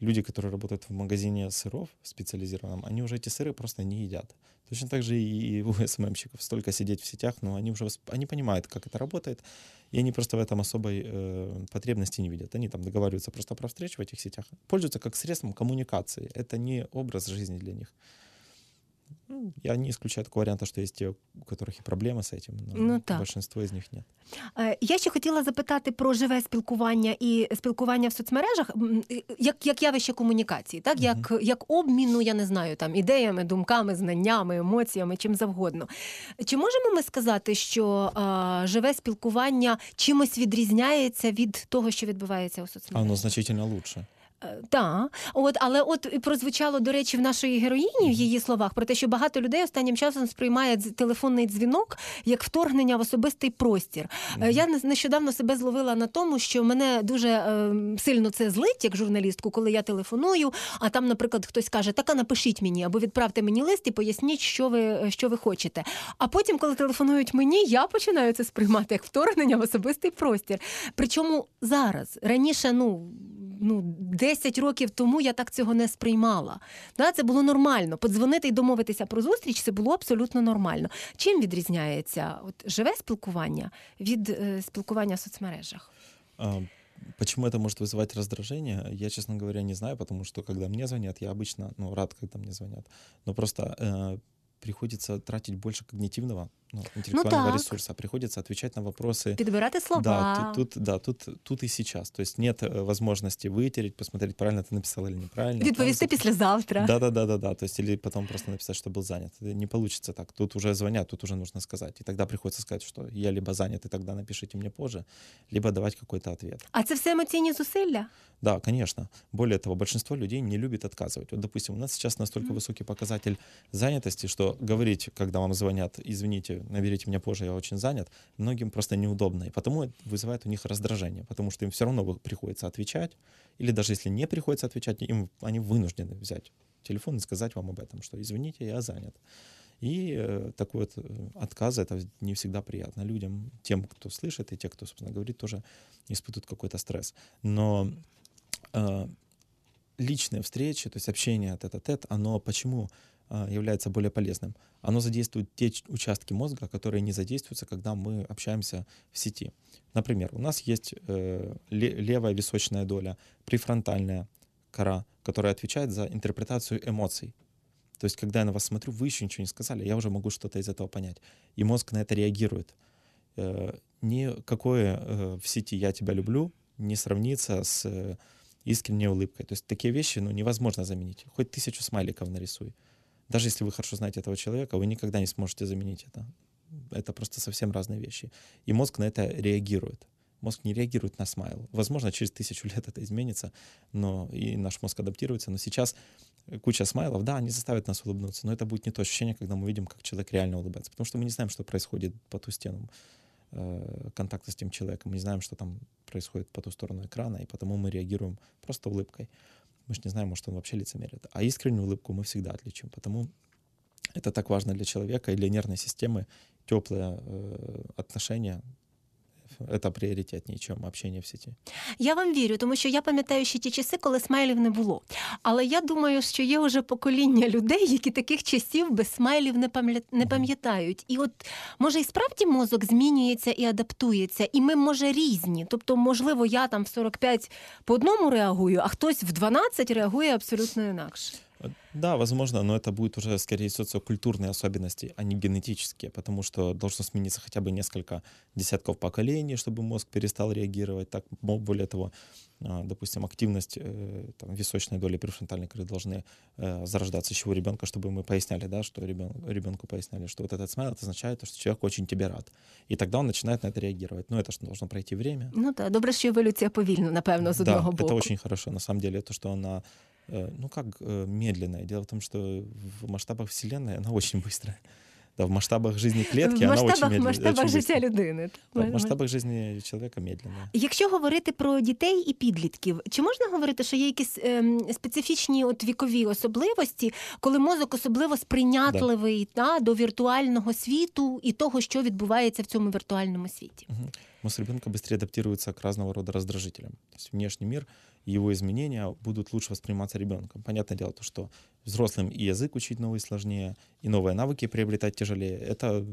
Люди, которые работают в магазине сыров специализированном, они уже эти сыры просто не едят. Точно так же и у СММщиков. Столько сидеть в сетях, но они уже они понимают, как это работает, и они просто в этом особой э, потребности не видят. Они там договариваются просто про встречу в этих сетях, пользуются как средством коммуникации. Это не образ жизни для них. Ну, Я не исключаю такого варианта, что есть те, у которых и проблемы с этим, но Ну, так. большинство из них нет. Е, Я ще хотіла запитати про живе спілкування і спілкування в соцмережах, м, е, як, як явище комунікації, так як, як обміну, я не знаю, там ідеями, думками, знаннями, емоціями, чим завгодно. Чи можемо ми сказати, що а, живе спілкування чимось відрізняється від того, що відбувається у А соцмережах? оно значительно лучше. Так, от але от і прозвучало до речі в нашої героїні в її словах про те, що багато людей останнім часом сприймає телефонний дзвінок як вторгнення в особистий простір. Е, Я не- нещодавно себе зловила на тому, що мене дуже е, сильно це злить, як журналістку, коли я телефоную. А там, наприклад, хтось каже: така напишіть мені або відправте мені лист і поясніть, що ви що ви хочете. А потім, коли телефонують мені, я починаю це сприймати як вторгнення в особистий простір. Причому зараз раніше, ну. Ну, 10 років тому я так цього не сприймала. Да, це було нормально. Подзвонити і домовитися про зустріч це було абсолютно нормально. Чим відрізняється от, живе спілкування від е, спілкування в соцмережах? А, Почему это может вызывать раздражение, я, честно говоря, не знаю, потому что когда мне звонят, я обычно, ну, рад, когда мне звонят, но просто э, приходится тратить больше когнитивного, ну, интеллектуального так. ресурса, приходится отвечать на вопросы. Підбирати слова. Да, тут, тут, да, тут, тут и сейчас. То есть нет э, возможности вытереть, посмотреть, правильно ты написал или неправильно. Відповісти Там післязавтра. Да, да, да, да, да. То есть или потом просто написать, что был занят. Это Не получится так. Тут уже звонят, тут уже нужно сказать. И тогда приходится сказать, что я либо занят, и тогда напишите мне позже, либо давать какой-то ответ. А це все емоційні зусилля? Да, конечно. Более того, большинство людей не любит отказывать. Вот, допустим, у нас сейчас настолько высокий показатель занятости, что говорить, когда вам звонят, извините, наберите меня позже, я очень занят, многим просто неудобно. И потому вызывает у них раздражение, потому что им все равно приходится отвечать, или даже если не приходится отвечать, им, они вынуждены взять телефон и сказать вам об этом, что извините, я занят. И э, такой вот э, отказ это не всегда приятно людям, тем, кто слышит, и те, кто, собственно, говорит, тоже испытывают какой-то стресс. Но э, личные встречи, то есть общение тет-а-тет, оно почему является более полезным? Оно задействует те участки мозга, которые не задействуются, когда мы общаемся в сети. Например, у нас есть э, ле- левая височная доля, префронтальная кора, которая отвечает за интерпретацию эмоций. То есть, когда я на вас смотрю, вы еще ничего не сказали, я уже могу что-то из этого понять. И мозг на это реагирует. Э, Никакое э, в сети «я тебя люблю» не сравнится с искренней улыбкой. То есть такие вещи ну, невозможно заменить. Хоть тысячу смайликов нарисуй. Даже если вы хорошо знаете этого человека, вы никогда не сможете заменить это. Это просто совсем разные вещи. И мозг на это реагирует. Мозг не реагирует на смайл. Возможно, через тысячу лет это изменится, но и наш мозг адаптируется. Но сейчас куча смайлов, да, они заставят нас улыбнуться, но это будет не то ощущение, когда мы видим, как человек реально улыбается. Потому что мы не знаем, что происходит по ту стену э, контакта с тем человеком. Мы не знаем, что там происходит по ту сторону экрана, и потому мы реагируем просто улыбкой. Мы же не знаем, может, он вообще лицемерит. А искреннюю улыбку мы всегда отличим. Потому это так важно для человека и для нервной системы. Теплые э, отношения это приоритетнее, чем общение в сети. Я вам вірю, тому що я пам'ятаю ще ті часи, коли смайлів не було. Але я думаю, що є вже покоління людей, які таких часів без смайлів не пам'ятають. І от може і справді мозок змінюється і адаптується, і ми може різні. Тобто, можливо, я там в 45 по одному реагую, а хтось в 12 реагує абсолютно інакше. Да, возможно, но это будет уже скорее социокультурные особенности, а не генетические, потому что должно смениться хотя бы несколько десятков поколений, чтобы мозг перестал реагировать. Так, более того, а, допустим, активность э, там, височной доли префронтальной коры должны э, зарождаться еще у ребенка, чтобы мы поясняли, да, что ребен, ребенку поясняли, что вот этот смайл это означает, что человек очень тебе рад. И тогда он начинает на это реагировать. Но это же должно пройти время. Ну так, добре, що еволюція повільна, напевно, з Да, одного боку. это очень хорошо. На самом деле, то, что она, э, ну как э, медленная. Дело в том, что в масштабах Вселенной она очень быстрая. Да, в масштабах жизни клетки в она очень масштабах, медленная. масштабах очень життя людини. Да, в масштабах жизни человека медленная. Якщо говорити про дітей і підлітків, чи можна говорити, що є якісь ем, специфічні от вікові особливості, коли мозок особливо сприйнятливий та, до віртуального світу і того, що відбувається в цьому віртуальному світі? Мгм. Мозг быстрее адаптируется к разного рода раздражителям. То есть внешний мир и его изменения будут лучше восприниматься ребенком. Понятное дело, то, что взрослым и язык учить новый сложнее, и новые навыки приобретать тяжелее. Это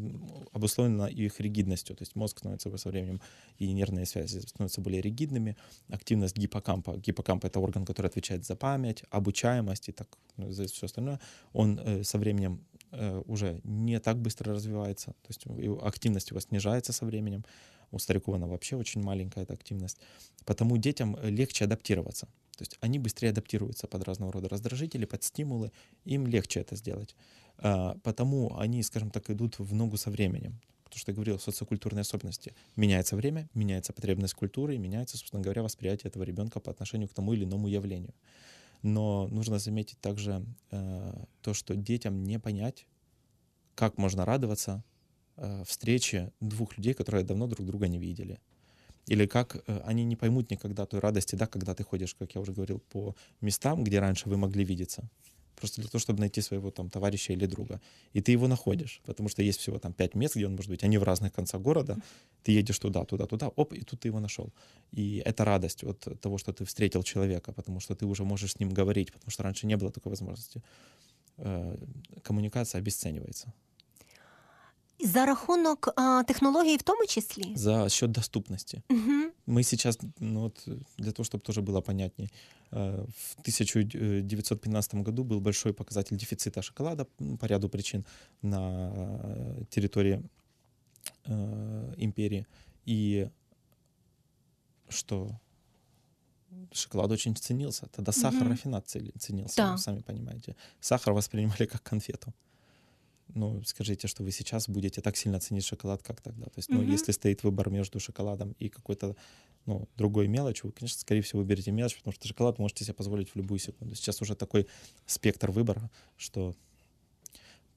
обусловлено их ригидностью. То есть мозг становится со временем, и нервные связи становятся более ригидными. Активность гиппокампа. Гиппокамп — это орган, который отвечает за память, обучаемость и так, ну, за все остальное. Он э, со временем э, уже не так быстро развивается. То есть активность его снижается со временем. У стариков она вообще очень маленькая, эта активность. Потому детям э, легче адаптироваться. То есть они быстрее адаптируются под разного рода раздражители, под стимулы. Им легче это сделать. А, Потому они, скажем так, идут в ногу со временем. То, что я говорил, социокультурные особенности. Меняется время, меняется потребность культуры, и меняется, собственно говоря, восприятие этого ребенка по отношению к тому или иному явлению. Но нужно заметить также э, то, что детям не понять, как можно радоваться встрече двух людей, которые давно друг друга не видели. Или как э, они не поймут никогда той радости, да, когда ты ходишь, как я уже говорил, по местам, где раньше вы могли видеться. Просто для того, чтобы найти своего там товарища или друга. И ты его находишь, потому что есть всего там пять мест, где он может быть. Они в разных концах города. Ты едешь туда, туда, туда, оп, и тут ты его нашел. И это радость от того, что ты встретил человека, потому что ты уже можешь с ним говорить, потому что раньше не было такой возможности. Э, Коммуникация обесценивается. За рахунок а, технологій в тому числі? За счет доступности. Угу. Мы сейчас, ну вот, для того, чтобы тоже было понятней, э, в 1915 году был большой показатель дефицита шоколада по ряду причин на территории э, империи. И что шоколад очень ценился. Тогда сахар Мгм. рафинат ценился, Да. вы сами понимаете. Сахар воспринимали как конфету Ну, скажите, что вы сейчас будете так сильно ценить шоколад, как тогда. То есть, ну, Мгм. если стоит выбор между шоколадом и какой-то, ну, другой мелочью, вы, конечно, скорее всего, выберете мелочь, потому что шоколад можете себе позволить в любую секунду. Сейчас уже такой спектр выбора, что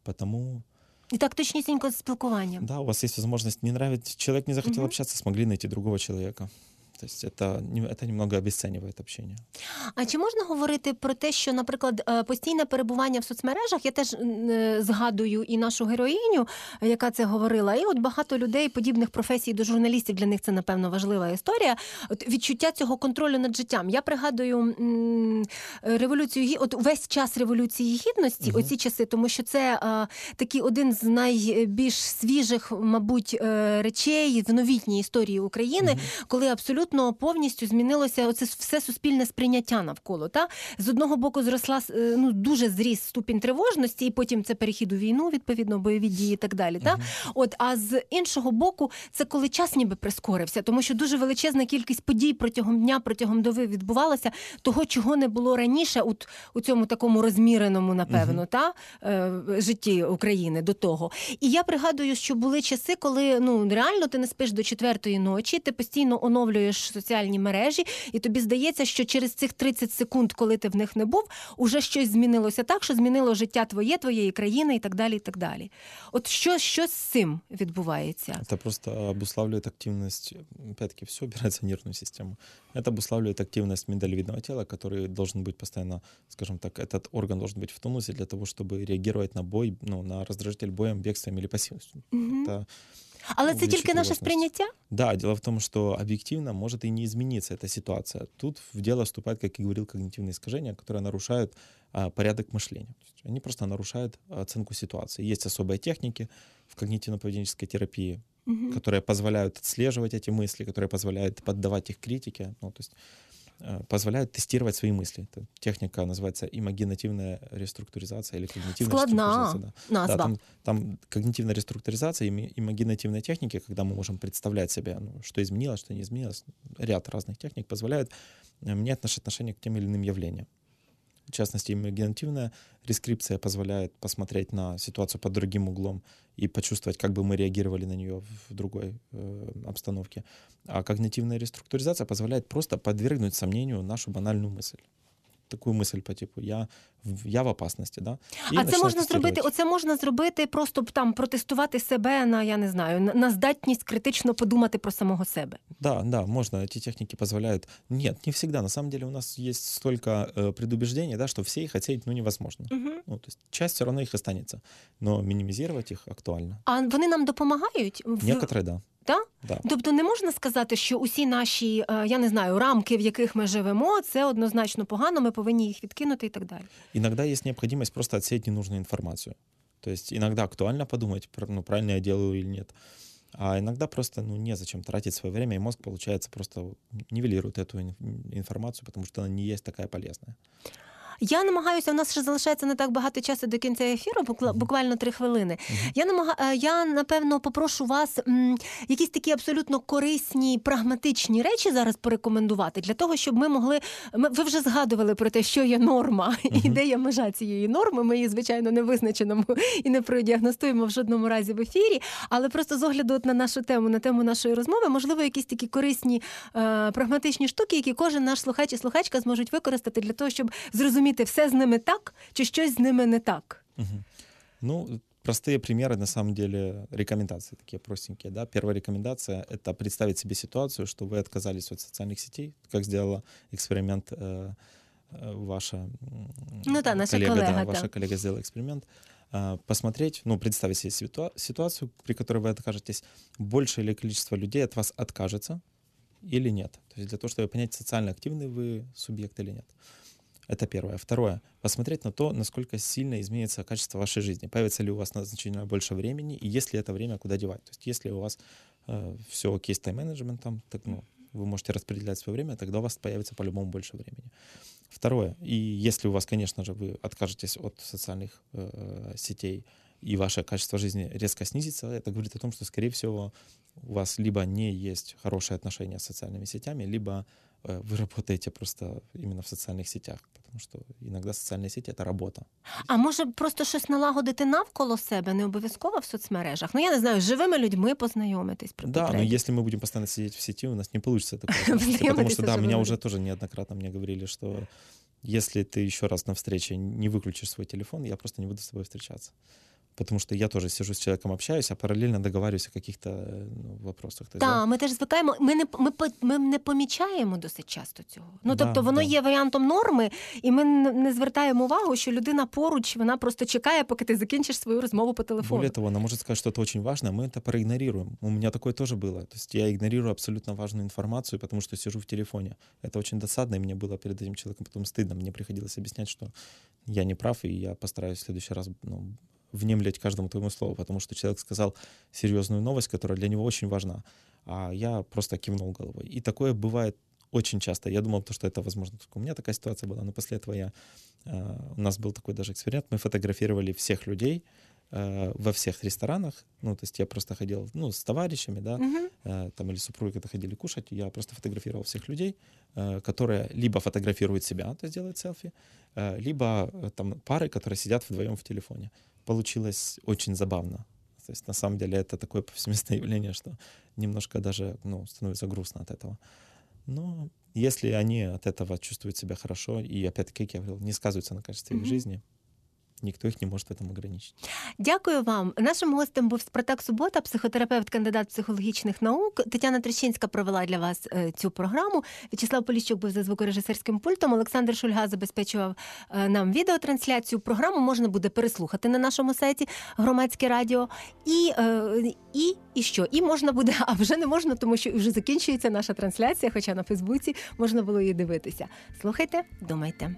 потому, І так точнісінько з спілкуванням. да, у вас есть возможность, не нравится, человек не захотел Мгм. общаться, смогли найти другого человека. То есть это, это немного обесценивает общение. А чи можна говорити про те, що, наприклад, е, постійне перебування в соцмережах, я теж е, згадую і нашу героїню, яка це говорила, і от багато людей подібних професій до журналістів для них це напевно важлива історія. От відчуття цього контролю над життям. Я пригадую революцію от весь час революції гідності, Мгм. оці часи, тому що це е, такий один з найбільш свіжих, мабуть, речей в новітній історії України, коли абсолютно повністю змінилося оце все суспільне сприйняття навколо. Та з одного боку зросла е, ну дуже зріс ступінь тривожності, і потім це перехід у війну, відповідно, бойові дії і так далі. Та от а з іншого боку, це коли час ніби прискорився, тому що дуже величезна кількість подій протягом дня, протягом доби відбувалася, того, чого не було раніше, от у цьому такому розміреному, напевно, та е, житті України до того. І я пригадую, що були часи, коли ну реально ти не спиш до четвертої ночі, ти постійно оновлюєш соціальні мережі, і тобі здається, що через цих 30 секунд, коли ти в них не був, уже щось змінилося так, що змінило життя твоє, твоєї країни і так далі. і так далі. От що, що з цим відбувається? Это просто обуславливает активность, опять-таки, все опирается на нервную систему. Это обуславливает активность миндалевидного тела, который должен быть постоянно, скажем так, этот орган должен быть в тонусе для того, чтобы реагировать на бой, ну, на раздражитель боем, бегством или пассивностью. Мгм. Это Але це увеличить тільки его наше важность. сприйняття? Да, дело в том, что объективно может и не измениться эта ситуация. Тут в дело вступает, как и говорил, когнитивные искажения, которые нарушают а, порядок мышления. То есть они просто нарушают оценку ситуации. Есть особые техники в когнитивно-поведенческой терапии, Мгм. которые позволяют отслеживать эти мысли, которые позволяют поддавать их критике, ну, то есть э, позволяют тестировать свои мысли. Это техника называется имагинативная реструктуризация или когнитивная Складна реструктуризация. Да. назва. Да, там, там когнитивная реструктуризация и имагинативные техники, когда мы можем представлять себе, ну, что изменилось, что не изменилось. Ряд разных техник позволяют э, менять наше отношение к тем или иным явлениям. В частности, имагинативная рескрипция позволяет посмотреть на ситуацию под другим углом и почувствовать, как бы мы реагировали на нее в другой э, обстановке. А когнитивная реструктуризация позволяет просто подвергнуть сомнению нашу банальную мысль. Такую мысль по типу я, в- я в опасности, да? И А це начинать можна зробити, тестировать. оце можна зробити просто б там протестувати себе на я не знаю, на- на здатність критично подумати про самого себе. Да, да, можно. Эти техники позволяют. Нет, не всегда. На самом деле у нас есть столько э, предубеждений, да, что все их отсеять ну, невозможно. Угу. Ну, то есть часть все равно их останется, но минимизировать их актуально. А вони нам допомагають? В... Некоторые, да. Да? Да. Тобто не можна сказати, що усі наші, е, я не знаю, рамки, в яких ми живемо, це однозначно погано, ми повинні їх відкинути і так далі. Иногда есть необходимость просто отсеять ненужную информацию. То есть иногда актуально подумать, про- ну, правильно я делаю или нет. А иногда просто ну, незачем тратить свое время, и мозг, получается, просто нивелирует эту ин- информацию, потому что она не есть такая полезная. Я намагаюся, у нас ще залишається не так багато часу до кінця ефіру, буквально три хвилини. Я намага... е, я напевно попрошу вас м, якісь такі абсолютно корисні, прагматичні речі зараз порекомендувати для того, щоб ми могли. Ми ви вже згадували про те, що є норма і де є межа цієї норми. Ми її, звичайно, не визначимо і не продіагностуємо в жодному разі в ефірі. Але просто з огляду от на нашу тему, на тему нашої розмови, можливо, якісь такі корисні е, прагматичні штуки, які кожен наш слухач і слухачка зможуть використати для того, щоб зрозуміти, все з ними так чи щось з ними не так. Мгм. Ну, простые примеры, на самом деле, рекомендации такие простенькие. Да? Первая рекомендация — это представить себе ситуацию, что вы отказались от социальных сетей, как сделала эксперимент э, э, ваша Ну да, наша коллега, коллега, да, да. ваша коллега сделала эксперимент. А, Посмотреть, ну, представить себе ситуа- ситуацию, при которой вы откажетесь, большее ли количество людей от вас откажется или нет. То есть для того, чтобы понять, социально активный вы субъект или нет. Это первое. Второе. Посмотреть на то, насколько сильно изменится качество вашей жизни. Появится ли у вас значительно больше времени, и есть ли это время куда девать. То есть если у вас все окей с тайм-менеджментом, так, ну, вы можете распределять свое время, тогда у вас появится по-любому больше времени. Второе. И если у вас, конечно же, вы откажетесь от социальных э, сетей, и ваше качество жизни резко снизится, это говорит о том, что, скорее всего, у вас либо не есть хорошие отношения с социальными сетями, либо э, вы работаете просто именно в социальных сетях, потому что иногда социальные сети — это работа. А може просто щось налагодити навколо себе, не обов'язково в соцмережах. Ну я не знаю, з живими людьми познайомитись при Да, но потребі. если мы будем постоянно сидеть в сети, у нас не получится такого. потому Познакомитесь что, с да, меня живыми уже людьми. тоже неоднократно мне говорили, что если ты еще раз на встрече не выключишь свой телефон, я просто не буду с тобой встречаться. Потому что я тоже сижу с человеком, общаюсь, а параллельно договариваюсь о каких-то э, ну, вопросах. То есть, да, Так, ми теж звикаємо. Ми не ми, по- ми не помічаємо досить часто цього. Ну Да, тобто, воно да. є варіантом норми, і ми не не звертаємо увагу, що людина поруч, вона просто чекає, поки ти закінчиш свою розмову по телефону. Более того, она может сказать что-то очень важное, мы это проигнорируем. У меня такое тоже было. То есть я игнорирую абсолютно важную информацию, потому что сижу в телефоне. Это очень досадно, и мне было перед этим человеком потом стыдно. Мне приходилось объяснять, что я не прав, и я постараюсь в следующий раз ну, внемлять каждому твоему слову, потому что человек сказал серьезную новость, которая для него очень важна, а я просто кивнул головой. И такое бывает очень часто. Я думал, то, что это возможно. Только у меня такая ситуация была, но после этого я, э, у нас был такой даже эксперимент, мы фотографировали всех людей, э, во всех ресторанах. Ну, то есть я просто ходил, ну, с товарищами, да, э, там или супруги, когда ходили кушать, я просто фотографировал всех людей, э, которые либо фотографируют себя, то есть делают селфи, э, либо э, там пары, которые сидят вдвоем в телефоне. Получилось очень забавно. То есть на самом деле это такое повсеместное явление, что немножко даже ну, становится грустно от этого. Но если они от этого чувствуют себя хорошо, и опять-таки, как я говорил, не сказываются на качестве их Мгм. жизни, никто их не может в этом ограничить. Дякую вам. Нашим гостем був Спартак Субота, психотерапевт, кандидат психологічних наук. Тетяна Трещинська провела для вас е, цю програму. В'ячеслав Поліщук був за звукорежисерським пультом. Олександр Шульга забезпечував е, нам відеотрансляцію. Програму можна буде переслухати на нашому сайті Громадське Радіо. І, е, і, і що? І можна буде, а вже не можна, тому що вже закінчується наша трансляція, хоча на Фейсбуці можна було її дивитися. Слухайте, думайте.